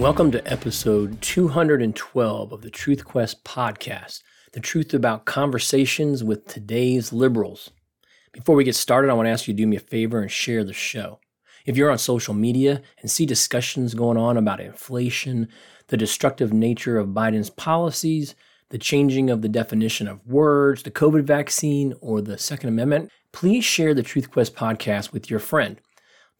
Welcome to episode 212 of the Truth Quest podcast, the truth about conversations with today's liberals. Before we get started, I want to ask you to do me a favor and share the show. If you're on social media and see discussions going on about inflation, the destructive nature of Biden's policies, the changing of the definition of words, the COVID vaccine, or the Second Amendment, please share the Truth Quest podcast with your friend.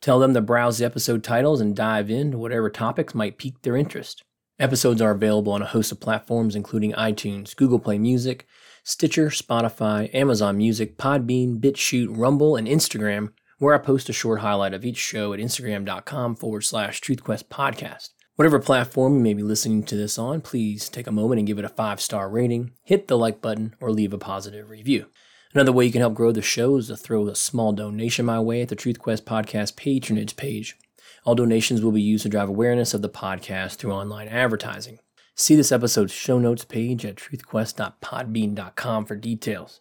Tell them to browse the episode titles and dive into whatever topics might pique their interest. Episodes are available on a host of platforms including iTunes, Google Play Music, Stitcher, Spotify, Amazon Music, Podbean, BitChute, Rumble, and Instagram, where I post a short highlight of each show at instagram.com forward slash truthquest podcast. Whatever platform you may be listening to this on, please take a moment and give it a five star rating, hit the like button, or leave a positive review. Another way you can help grow the show is to throw a small donation my way at the Truth Quest podcast patronage page. All donations will be used to drive awareness of the podcast through online advertising. See this episode's show notes page at truthquest.podbean.com for details.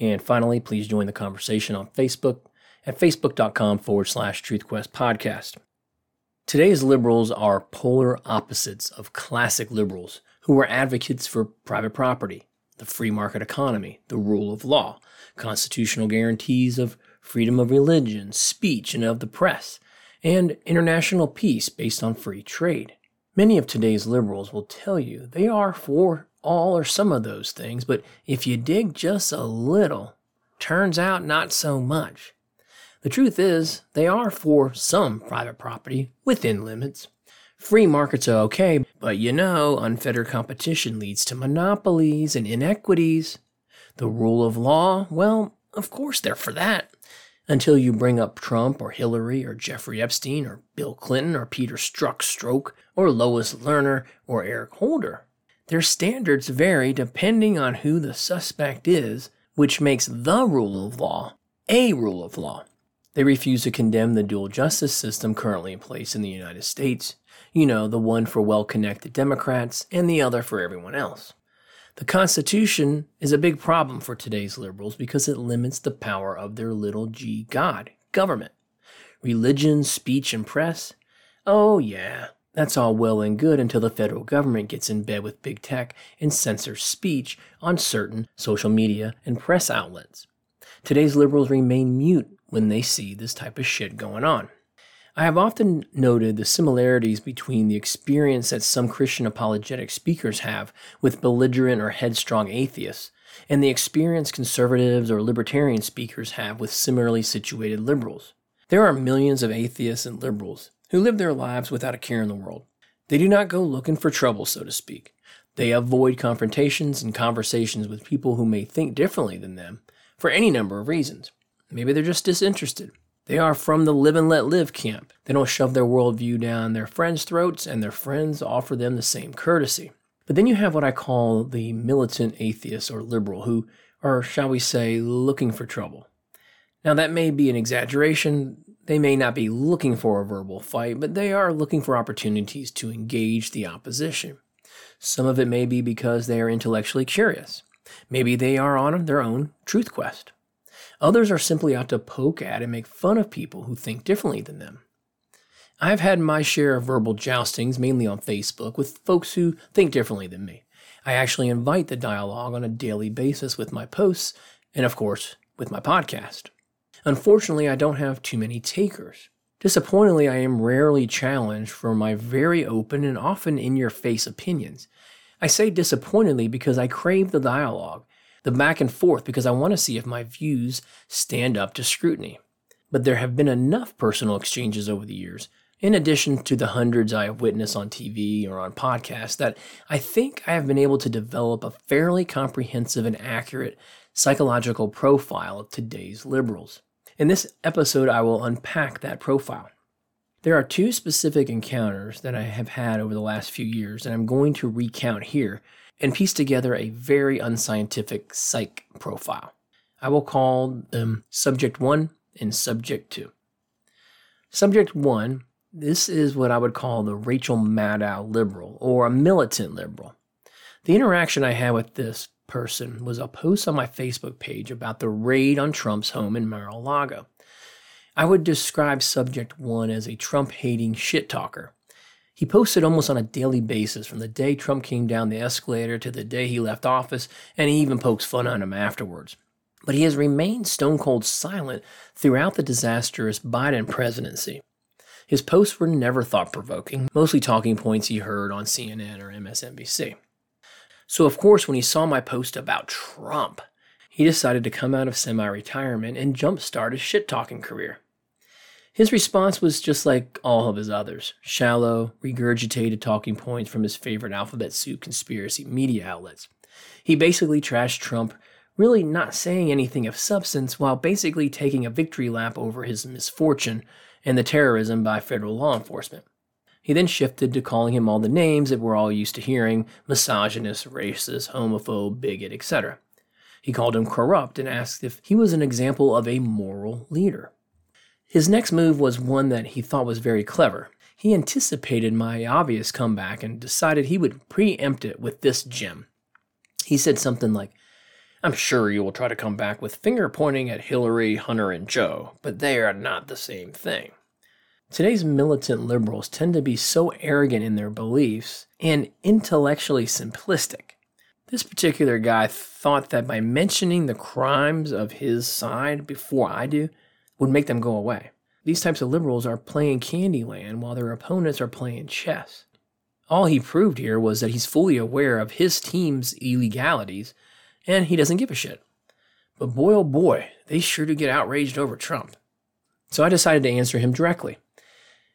And finally, please join the conversation on Facebook at facebook.com forward slash truthquest podcast. Today's liberals are polar opposites of classic liberals who were advocates for private property, the free market economy, the rule of law, constitutional guarantees of freedom of religion, speech, and of the press, and international peace based on free trade. Many of today's liberals will tell you they are for all or some of those things, but if you dig just a little, turns out not so much. The truth is, they are for some private property within limits. Free markets are okay, but you know, unfettered competition leads to monopolies and inequities. The rule of law, well, of course they're for that. Until you bring up Trump or Hillary or Jeffrey Epstein or Bill Clinton or Peter Strzok Stroke or Lois Lerner or Eric Holder. Their standards vary depending on who the suspect is, which makes the rule of law a rule of law. They refuse to condemn the dual justice system currently in place in the United States. You know, the one for well connected Democrats and the other for everyone else. The Constitution is a big problem for today's liberals because it limits the power of their little g God, government. Religion, speech, and press? Oh, yeah, that's all well and good until the federal government gets in bed with big tech and censors speech on certain social media and press outlets. Today's liberals remain mute when they see this type of shit going on. I have often noted the similarities between the experience that some Christian apologetic speakers have with belligerent or headstrong atheists and the experience conservatives or libertarian speakers have with similarly situated liberals. There are millions of atheists and liberals who live their lives without a care in the world. They do not go looking for trouble, so to speak. They avoid confrontations and conversations with people who may think differently than them for any number of reasons. Maybe they're just disinterested. They are from the live and let live camp. They don't shove their worldview down their friends' throats, and their friends offer them the same courtesy. But then you have what I call the militant atheist or liberal, who are, shall we say, looking for trouble. Now, that may be an exaggeration. They may not be looking for a verbal fight, but they are looking for opportunities to engage the opposition. Some of it may be because they are intellectually curious. Maybe they are on their own truth quest. Others are simply out to poke at and make fun of people who think differently than them. I've had my share of verbal joustings, mainly on Facebook, with folks who think differently than me. I actually invite the dialogue on a daily basis with my posts and, of course, with my podcast. Unfortunately, I don't have too many takers. Disappointingly, I am rarely challenged for my very open and often in your face opinions. I say disappointingly because I crave the dialogue the back and forth because I want to see if my views stand up to scrutiny. But there have been enough personal exchanges over the years, in addition to the hundreds I have witnessed on TV or on podcasts, that I think I have been able to develop a fairly comprehensive and accurate psychological profile of today's liberals. In this episode, I will unpack that profile. There are two specific encounters that I have had over the last few years, and I'm going to recount here and piece together a very unscientific psych profile. I will call them Subject 1 and Subject 2. Subject 1, this is what I would call the Rachel Maddow liberal or a militant liberal. The interaction I had with this person was a post on my Facebook page about the raid on Trump's home in Mar a Lago. I would describe Subject 1 as a Trump hating shit talker He posted almost on a daily basis from the day Trump came down the escalator to the day he left office, and he even pokes fun on him afterwards. But he has remained stone cold silent throughout the disastrous Biden presidency. His posts were never thought provoking, mostly talking points he heard on CNN or MSNBC. So, of course, when he saw my post about Trump, he decided to come out of semi retirement and jumpstart his shit talking career. His response was just like all of his others shallow, regurgitated talking points from his favorite alphabet soup conspiracy media outlets. He basically trashed Trump, really not saying anything of substance while basically taking a victory lap over his misfortune and the terrorism by federal law enforcement. He then shifted to calling him all the names that we're all used to hearing misogynist, racist, homophobe, bigot, etc. He called him corrupt and asked if he was an example of a moral leader. His next move was one that he thought was very clever. He anticipated my obvious comeback and decided he would preempt it with this gem. He said something like, I'm sure you will try to come back with finger pointing at Hillary, Hunter, and Joe, but they are not the same thing. Today's militant liberals tend to be so arrogant in their beliefs and intellectually simplistic. This particular guy thought that by mentioning the crimes of his side before I do would make them go away. These types of liberals are playing Candyland while their opponents are playing chess. All he proved here was that he's fully aware of his team's illegalities and he doesn't give a shit. But boy, oh boy, they sure do get outraged over Trump. So I decided to answer him directly.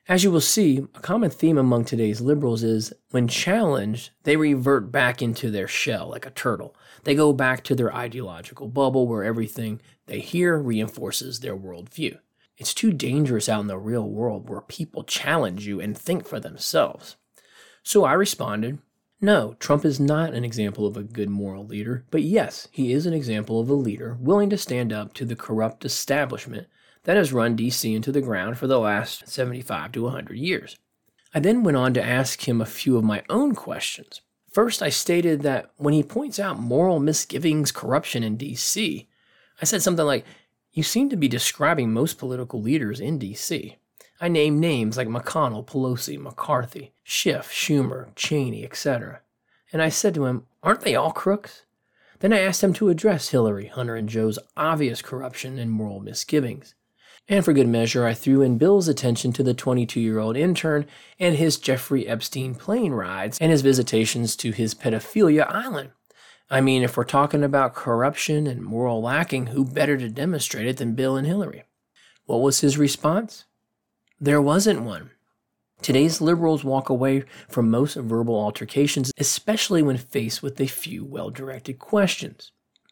As you will see, a common theme among today's liberals is when challenged, they revert back into their shell like a turtle. They go back to their ideological bubble where everything they hear reinforces their worldview. It's too dangerous out in the real world where people challenge you and think for themselves. So I responded, no, Trump is not an example of a good moral leader, but yes, he is an example of a leader willing to stand up to the corrupt establishment that has run DC into the ground for the last 75 to 100 years. I then went on to ask him a few of my own questions. First, I stated that when he points out moral misgivings, corruption in DC, I said something like, You seem to be describing most political leaders in DC. I named names like McConnell, Pelosi, McCarthy, Schiff, Schumer, Cheney, etc. And I said to him, Aren't they all crooks? Then I asked him to address Hillary, Hunter, and Joe's obvious corruption and moral misgivings. And for good measure, I threw in Bill's attention to the 22 year old intern and his Jeffrey Epstein plane rides and his visitations to his pedophilia island. I mean, if we're talking about corruption and moral lacking, who better to demonstrate it than Bill and Hillary? What was his response? There wasn't one. Today's liberals walk away from most verbal altercations, especially when faced with a few well directed questions.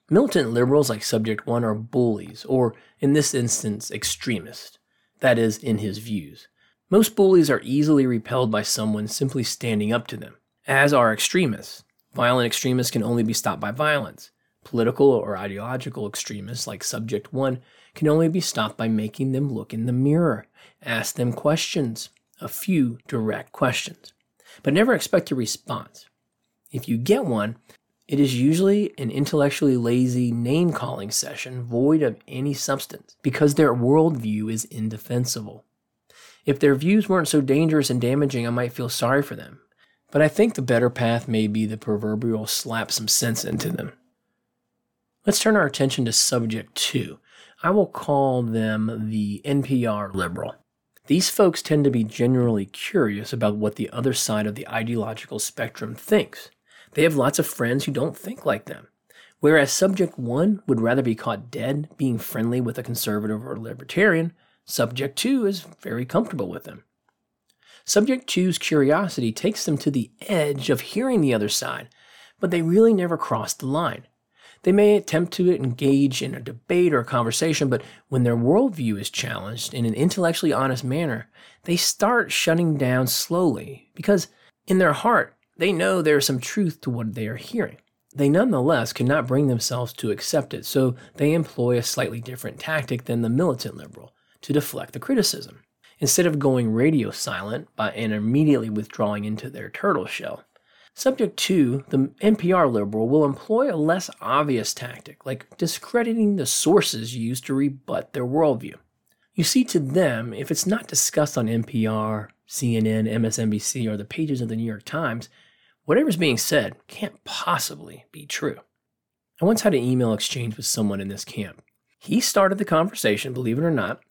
Militant liberals like Subject 1 are bullies, or in this instance, extremists. That is, in his views. Most bullies are easily repelled by someone simply standing up to them, as are extremists. Violent extremists can only be stopped by violence. Political or ideological extremists like Subject 1 can only be stopped by making them look in the mirror, ask them questions, a few direct questions, but never expect a response. If you get one, it is usually an intellectually lazy name calling session void of any substance because their worldview is indefensible. If their views weren't so dangerous and damaging, I might feel sorry for them. But I think the better path may be the proverbial slap some sense into them. Let's turn our attention to subject two. I will call them the NPR liberal. These folks tend to be genuinely curious about what the other side of the ideological spectrum thinks. They have lots of friends who don't think like them. Whereas subject one would rather be caught dead being friendly with a conservative or libertarian, subject two is very comfortable with them. Subject two's curiosity takes them to the edge of hearing the other side, but they really never cross the line. They may attempt to engage in a debate or a conversation, but when their worldview is challenged in an intellectually honest manner, they start shutting down slowly because in their heart, they know there is some truth to what they are hearing. They nonetheless cannot bring themselves to accept it, so they employ a slightly different tactic than the militant liberal to deflect the criticism. Instead of going radio silent by, and immediately withdrawing into their turtle shell, Subject 2, the NPR liberal will employ a less obvious tactic, like discrediting the sources used to rebut their worldview. You see, to them, if it's not discussed on NPR, CNN, MSNBC, or the pages of the New York Times, whatever's being said can't possibly be true. I once had an email exchange with someone in this camp. He started the conversation, believe it or not.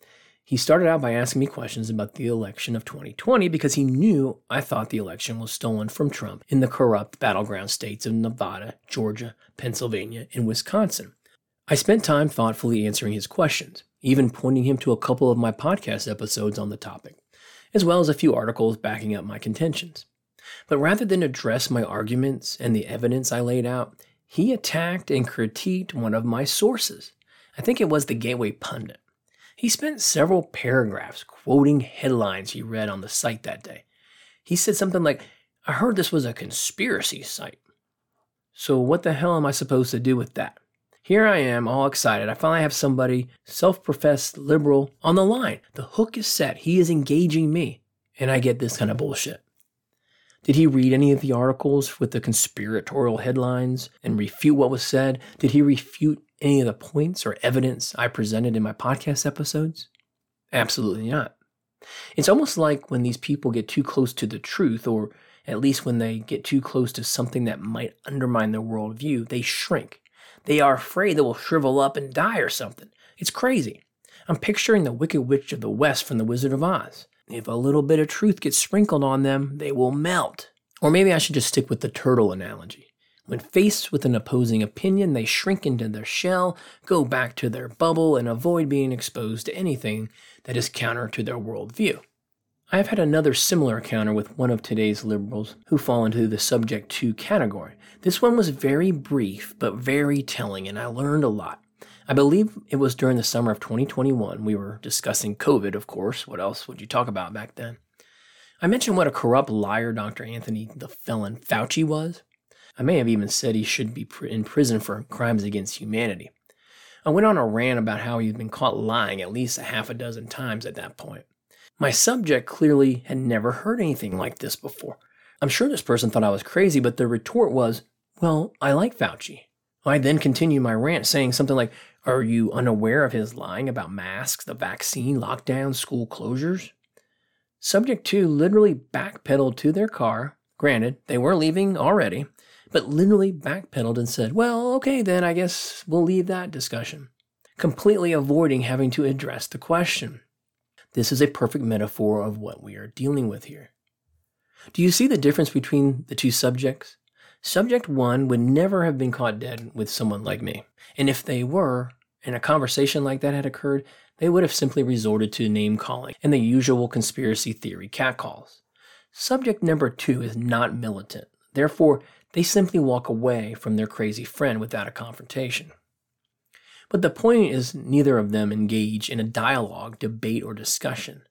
He started out by asking me questions about the election of 2020 because he knew I thought the election was stolen from Trump in the corrupt battleground states of Nevada, Georgia, Pennsylvania, and Wisconsin. I spent time thoughtfully answering his questions, even pointing him to a couple of my podcast episodes on the topic, as well as a few articles backing up my contentions. But rather than address my arguments and the evidence I laid out, he attacked and critiqued one of my sources. I think it was the Gateway Pundit. He spent several paragraphs quoting headlines he read on the site that day. He said something like, I heard this was a conspiracy site. So, what the hell am I supposed to do with that? Here I am, all excited. I finally have somebody, self professed liberal, on the line. The hook is set. He is engaging me. And I get this kind of bullshit. Did he read any of the articles with the conspiratorial headlines and refute what was said? Did he refute any of the points or evidence I presented in my podcast episodes? Absolutely not. It's almost like when these people get too close to the truth, or at least when they get too close to something that might undermine their worldview, they shrink. They are afraid they will shrivel up and die or something. It's crazy. I'm picturing the Wicked Witch of the West from The Wizard of Oz. If a little bit of truth gets sprinkled on them, they will melt. Or maybe I should just stick with the turtle analogy. When faced with an opposing opinion, they shrink into their shell, go back to their bubble, and avoid being exposed to anything that is counter to their worldview. I have had another similar encounter with one of today's liberals who fall into the subject 2 category. This one was very brief, but very telling, and I learned a lot. I believe it was during the summer of 2021. We were discussing COVID, of course. What else would you talk about back then? I mentioned what a corrupt liar Dr. Anthony the felon Fauci was. I may have even said he should be in prison for crimes against humanity. I went on a rant about how he'd been caught lying at least a half a dozen times at that point. My subject clearly had never heard anything like this before. I'm sure this person thought I was crazy, but the retort was, Well, I like Fauci. I then continued my rant saying something like, Are you unaware of his lying about masks, the vaccine, lockdown, school closures? Subject 2 literally backpedaled to their car. Granted, they were leaving already, but literally backpedaled and said, Well, okay, then I guess we'll leave that discussion, completely avoiding having to address the question. This is a perfect metaphor of what we are dealing with here. Do you see the difference between the two subjects? Subject one would never have been caught dead with someone like me. And if they were, and a conversation like that had occurred, they would have simply resorted to name calling and the usual conspiracy theory catcalls. Subject number two is not militant. Therefore, they simply walk away from their crazy friend without a confrontation. But the point is, neither of them engage in a dialogue, debate, or discussion.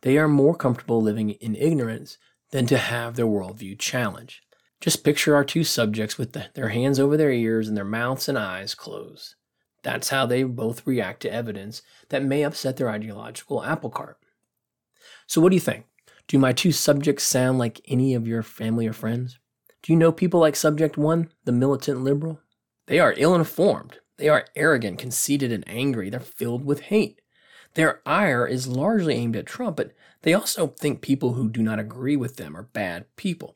They are more comfortable living in ignorance than to have their worldview challenged. Just picture our two subjects with the, their hands over their ears and their mouths and eyes closed. That's how they both react to evidence that may upset their ideological apple cart. So, what do you think? Do my two subjects sound like any of your family or friends? Do you know people like Subject 1, the militant liberal? They are ill informed. They are arrogant, conceited, and angry. They're filled with hate. Their ire is largely aimed at Trump, but they also think people who do not agree with them are bad people.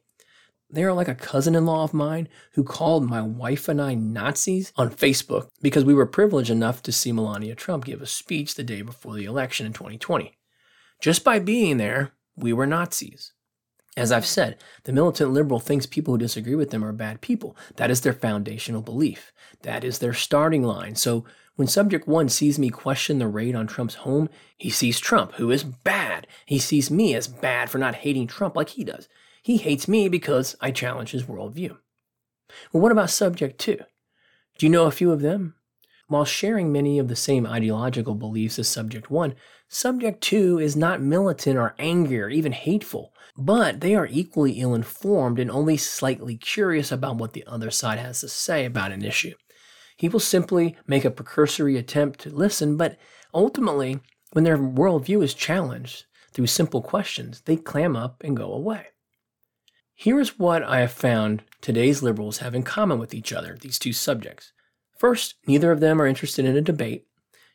They are like a cousin in law of mine who called my wife and I Nazis on Facebook because we were privileged enough to see Melania Trump give a speech the day before the election in 2020. Just by being there, we were Nazis. As I've said, the militant liberal thinks people who disagree with them are bad people. That is their foundational belief. That is their starting line. So when subject one sees me question the raid on Trump's home, he sees Trump, who is bad. He sees me as bad for not hating Trump like he does. He hates me because I challenge his worldview. Well, what about subject two? Do you know a few of them? While sharing many of the same ideological beliefs as subject one, subject two is not militant or angry or even hateful, but they are equally ill informed and only slightly curious about what the other side has to say about an issue. He will simply make a precursory attempt to listen, but ultimately, when their worldview is challenged through simple questions, they clam up and go away. Here is what I have found today's liberals have in common with each other, these two subjects. First, neither of them are interested in a debate.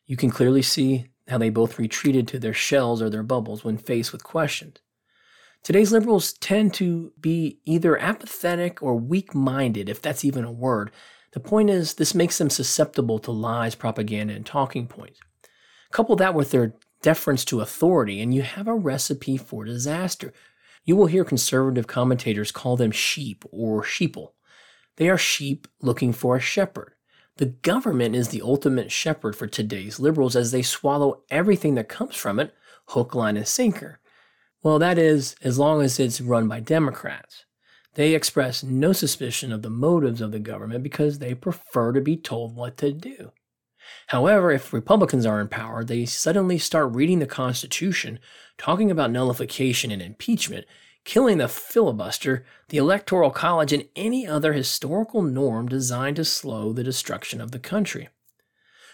You can clearly see how they both retreated to their shells or their bubbles when faced with questions. Today's liberals tend to be either apathetic or weak minded, if that's even a word. The point is, this makes them susceptible to lies, propaganda, and talking points. Couple that with their deference to authority, and you have a recipe for disaster. You will hear conservative commentators call them sheep or sheeple. They are sheep looking for a shepherd. The government is the ultimate shepherd for today's liberals as they swallow everything that comes from it, hook, line, and sinker. Well, that is, as long as it's run by Democrats. They express no suspicion of the motives of the government because they prefer to be told what to do. However, if Republicans are in power, they suddenly start reading the Constitution, talking about nullification and impeachment, killing the filibuster, the Electoral College, and any other historical norm designed to slow the destruction of the country.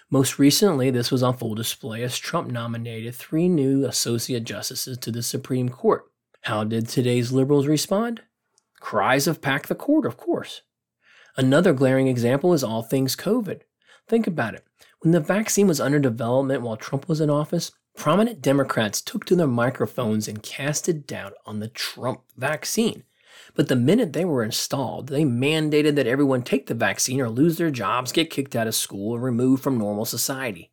Most recently, this was on full display as Trump nominated three new associate justices to the Supreme Court. How did today's liberals respond? Cries of pack the court, of course. Another glaring example is all things COVID. Think about it. When the vaccine was under development while Trump was in office, prominent Democrats took to their microphones and casted doubt on the Trump vaccine. But the minute they were installed, they mandated that everyone take the vaccine or lose their jobs, get kicked out of school, or removed from normal society.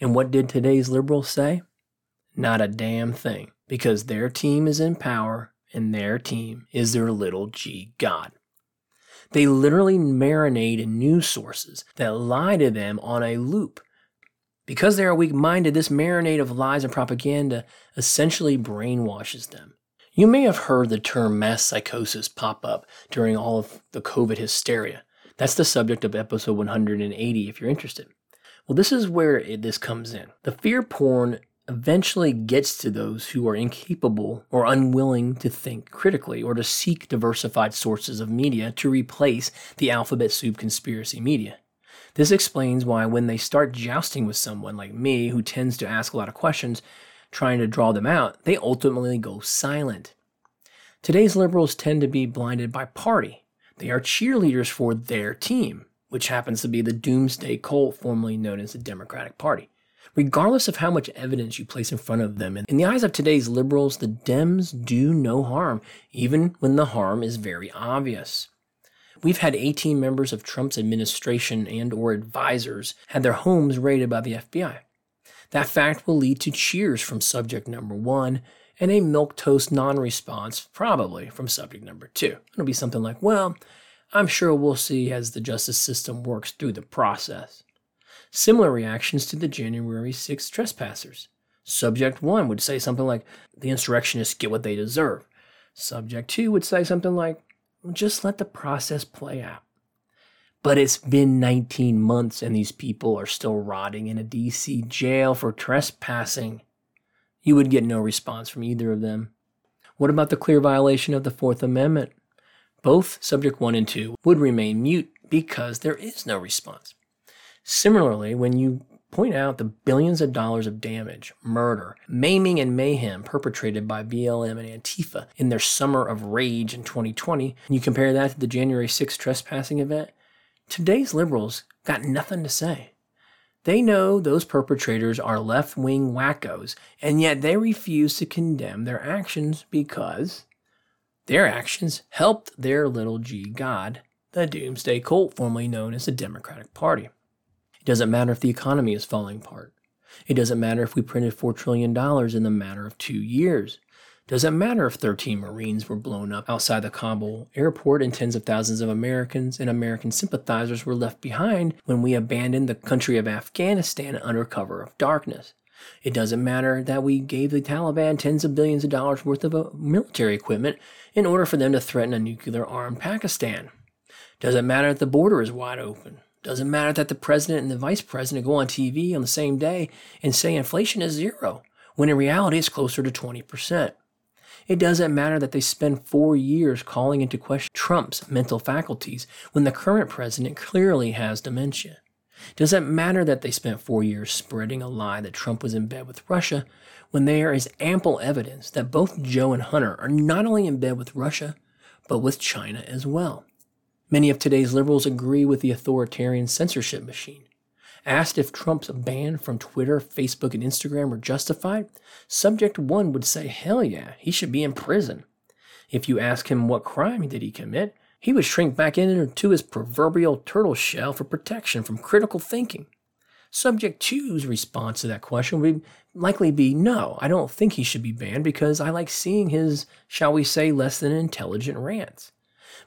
And what did today's liberals say? Not a damn thing, because their team is in power and their team is their little g God. They literally marinate in news sources that lie to them on a loop. Because they are weak minded, this marinade of lies and propaganda essentially brainwashes them. You may have heard the term mass psychosis pop up during all of the COVID hysteria. That's the subject of episode 180 if you're interested. Well, this is where it, this comes in. The fear porn eventually gets to those who are incapable or unwilling to think critically or to seek diversified sources of media to replace the alphabet soup conspiracy media. This explains why, when they start jousting with someone like me, who tends to ask a lot of questions, trying to draw them out, they ultimately go silent. Today's liberals tend to be blinded by party. They are cheerleaders for their team, which happens to be the doomsday cult formerly known as the Democratic Party. Regardless of how much evidence you place in front of them, in the eyes of today's liberals, the Dems do no harm, even when the harm is very obvious. We've had 18 members of Trump's administration and or advisors had their homes raided by the FBI. That fact will lead to cheers from subject number one and a milquetoast non response, probably from subject number two. It'll be something like, well, I'm sure we'll see as the justice system works through the process. Similar reactions to the January 6 trespassers. Subject 1 would say something like, the insurrectionists get what they deserve. Subject 2 would say something like, just let the process play out. But it's been 19 months and these people are still rotting in a DC jail for trespassing. You would get no response from either of them. What about the clear violation of the Fourth Amendment? Both subject 1 and 2 would remain mute because there is no response. Similarly, when you point out the billions of dollars of damage, murder, maiming, and mayhem perpetrated by BLM and Antifa in their summer of rage in 2020, and you compare that to the January 6th trespassing event, Today's liberals got nothing to say. They know those perpetrators are left wing wackos, and yet they refuse to condemn their actions because their actions helped their little g God, the doomsday cult formerly known as the Democratic Party. It doesn't matter if the economy is falling apart. It doesn't matter if we printed $4 trillion in the matter of two years. It Doesn't matter if 13 Marines were blown up outside the Kabul airport and tens of thousands of Americans and American sympathizers were left behind when we abandoned the country of Afghanistan under cover of darkness. It doesn't matter that we gave the Taliban tens of billions of dollars worth of uh, military equipment in order for them to threaten a nuclear armed Pakistan. Doesn't matter that the border is wide open. Doesn't matter that the president and the vice president go on TV on the same day and say inflation is zero, when in reality it's closer to 20%. It doesn't matter that they spend four years calling into question Trump's mental faculties when the current president clearly has dementia. Does it matter that they spent four years spreading a lie that Trump was in bed with Russia when there is ample evidence that both Joe and Hunter are not only in bed with Russia, but with China as well? Many of today's liberals agree with the authoritarian censorship machine. Asked if Trump's ban from Twitter, Facebook, and Instagram were justified, Subject 1 would say, hell yeah, he should be in prison. If you ask him what crime did he commit, he would shrink back into his proverbial turtle shell for protection from critical thinking. Subject two's response to that question would likely be no, I don't think he should be banned because I like seeing his, shall we say, less than intelligent rants.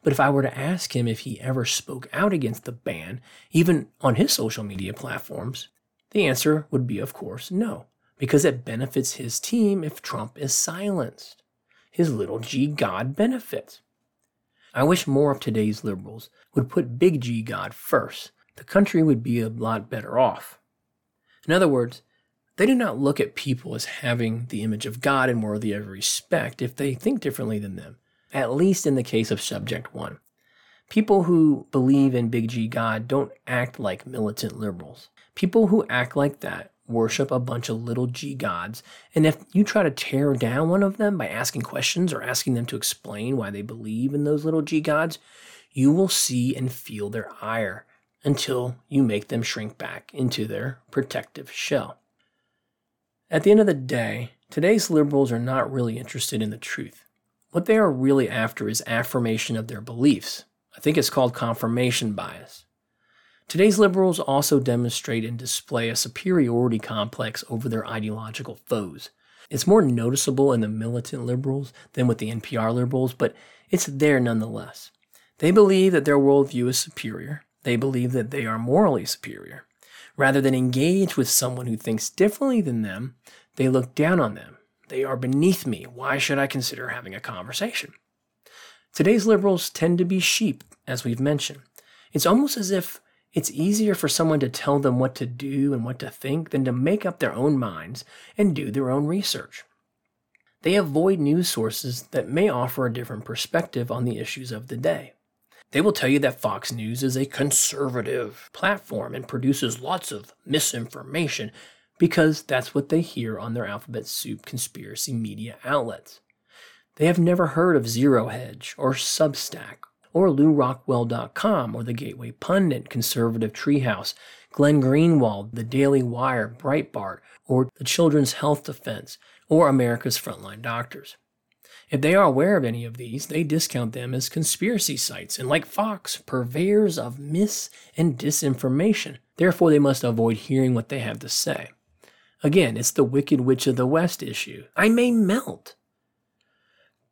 But if I were to ask him if he ever spoke out against the ban, even on his social media platforms, the answer would be, of course, no, because it benefits his team if Trump is silenced. His little g God benefits. I wish more of today's liberals would put big G God first. The country would be a lot better off. In other words, they do not look at people as having the image of God and worthy of respect if they think differently than them, at least in the case of Subject 1. People who believe in Big G God don't act like militant liberals. People who act like that worship a bunch of little g gods. And if you try to tear down one of them by asking questions or asking them to explain why they believe in those little g gods, you will see and feel their ire until you make them shrink back into their protective shell. At the end of the day, today's liberals are not really interested in the truth. What they are really after is affirmation of their beliefs. I think it's called confirmation bias. Today's liberals also demonstrate and display a superiority complex over their ideological foes. It's more noticeable in the militant liberals than with the NPR liberals, but it's there nonetheless. They believe that their worldview is superior. They believe that they are morally superior. Rather than engage with someone who thinks differently than them, they look down on them. They are beneath me. Why should I consider having a conversation? Today's liberals tend to be sheep, as we've mentioned. It's almost as if it's easier for someone to tell them what to do and what to think than to make up their own minds and do their own research. They avoid news sources that may offer a different perspective on the issues of the day. They will tell you that Fox News is a conservative platform and produces lots of misinformation because that's what they hear on their alphabet soup conspiracy media outlets. They have never heard of Zero Hedge or Substack or LewRockwell.com or the Gateway Pundit, Conservative Treehouse, Glenn Greenwald, The Daily Wire, Breitbart, or the Children's Health Defense, or America's Frontline Doctors. If they are aware of any of these, they discount them as conspiracy sites and, like Fox, purveyors of mis and disinformation. Therefore, they must avoid hearing what they have to say. Again, it's the Wicked Witch of the West issue. I may melt.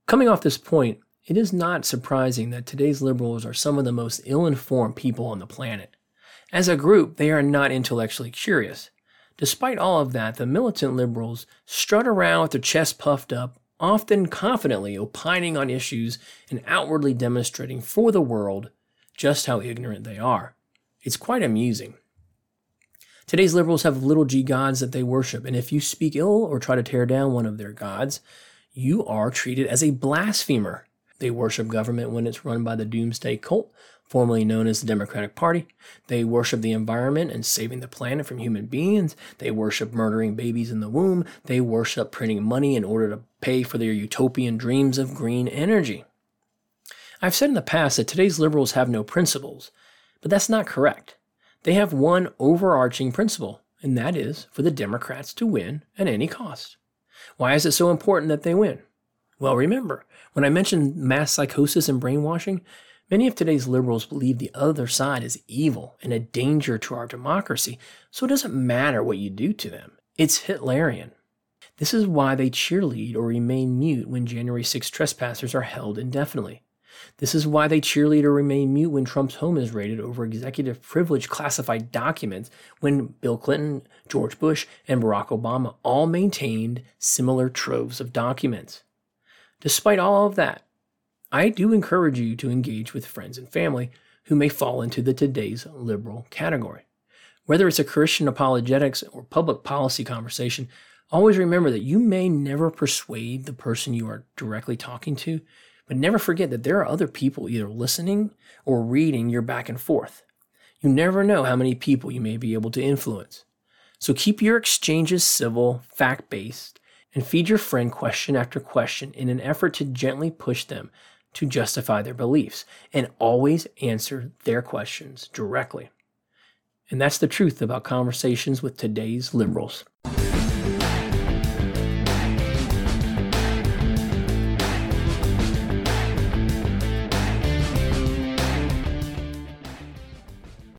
Coming off this point, it is not surprising that today's liberals are some of the most ill informed people on the planet. As a group, they are not intellectually curious. Despite all of that, the militant liberals strut around with their chests puffed up, often confidently opining on issues and outwardly demonstrating for the world just how ignorant they are. It's quite amusing. Today's liberals have little g gods that they worship, and if you speak ill or try to tear down one of their gods, you are treated as a blasphemer. They worship government when it's run by the doomsday cult, formerly known as the Democratic Party. They worship the environment and saving the planet from human beings. They worship murdering babies in the womb. They worship printing money in order to pay for their utopian dreams of green energy. I've said in the past that today's liberals have no principles, but that's not correct. They have one overarching principle, and that is for the Democrats to win at any cost. Why is it so important that they win? Well, remember, when I mentioned mass psychosis and brainwashing, many of today's liberals believe the other side is evil and a danger to our democracy, so it doesn't matter what you do to them. It's Hitlerian. This is why they cheerlead or remain mute when January 6 trespassers are held indefinitely. This is why they cheerlead or remain mute when Trump's home is raided over executive privilege classified documents when Bill Clinton, George Bush, and Barack Obama all maintained similar troves of documents. Despite all of that, I do encourage you to engage with friends and family who may fall into the today's liberal category. Whether it's a Christian apologetics or public policy conversation, always remember that you may never persuade the person you are directly talking to, but never forget that there are other people either listening or reading your back and forth. You never know how many people you may be able to influence. So keep your exchanges civil, fact based, and feed your friend question after question in an effort to gently push them to justify their beliefs and always answer their questions directly. And that's the truth about conversations with today's liberals.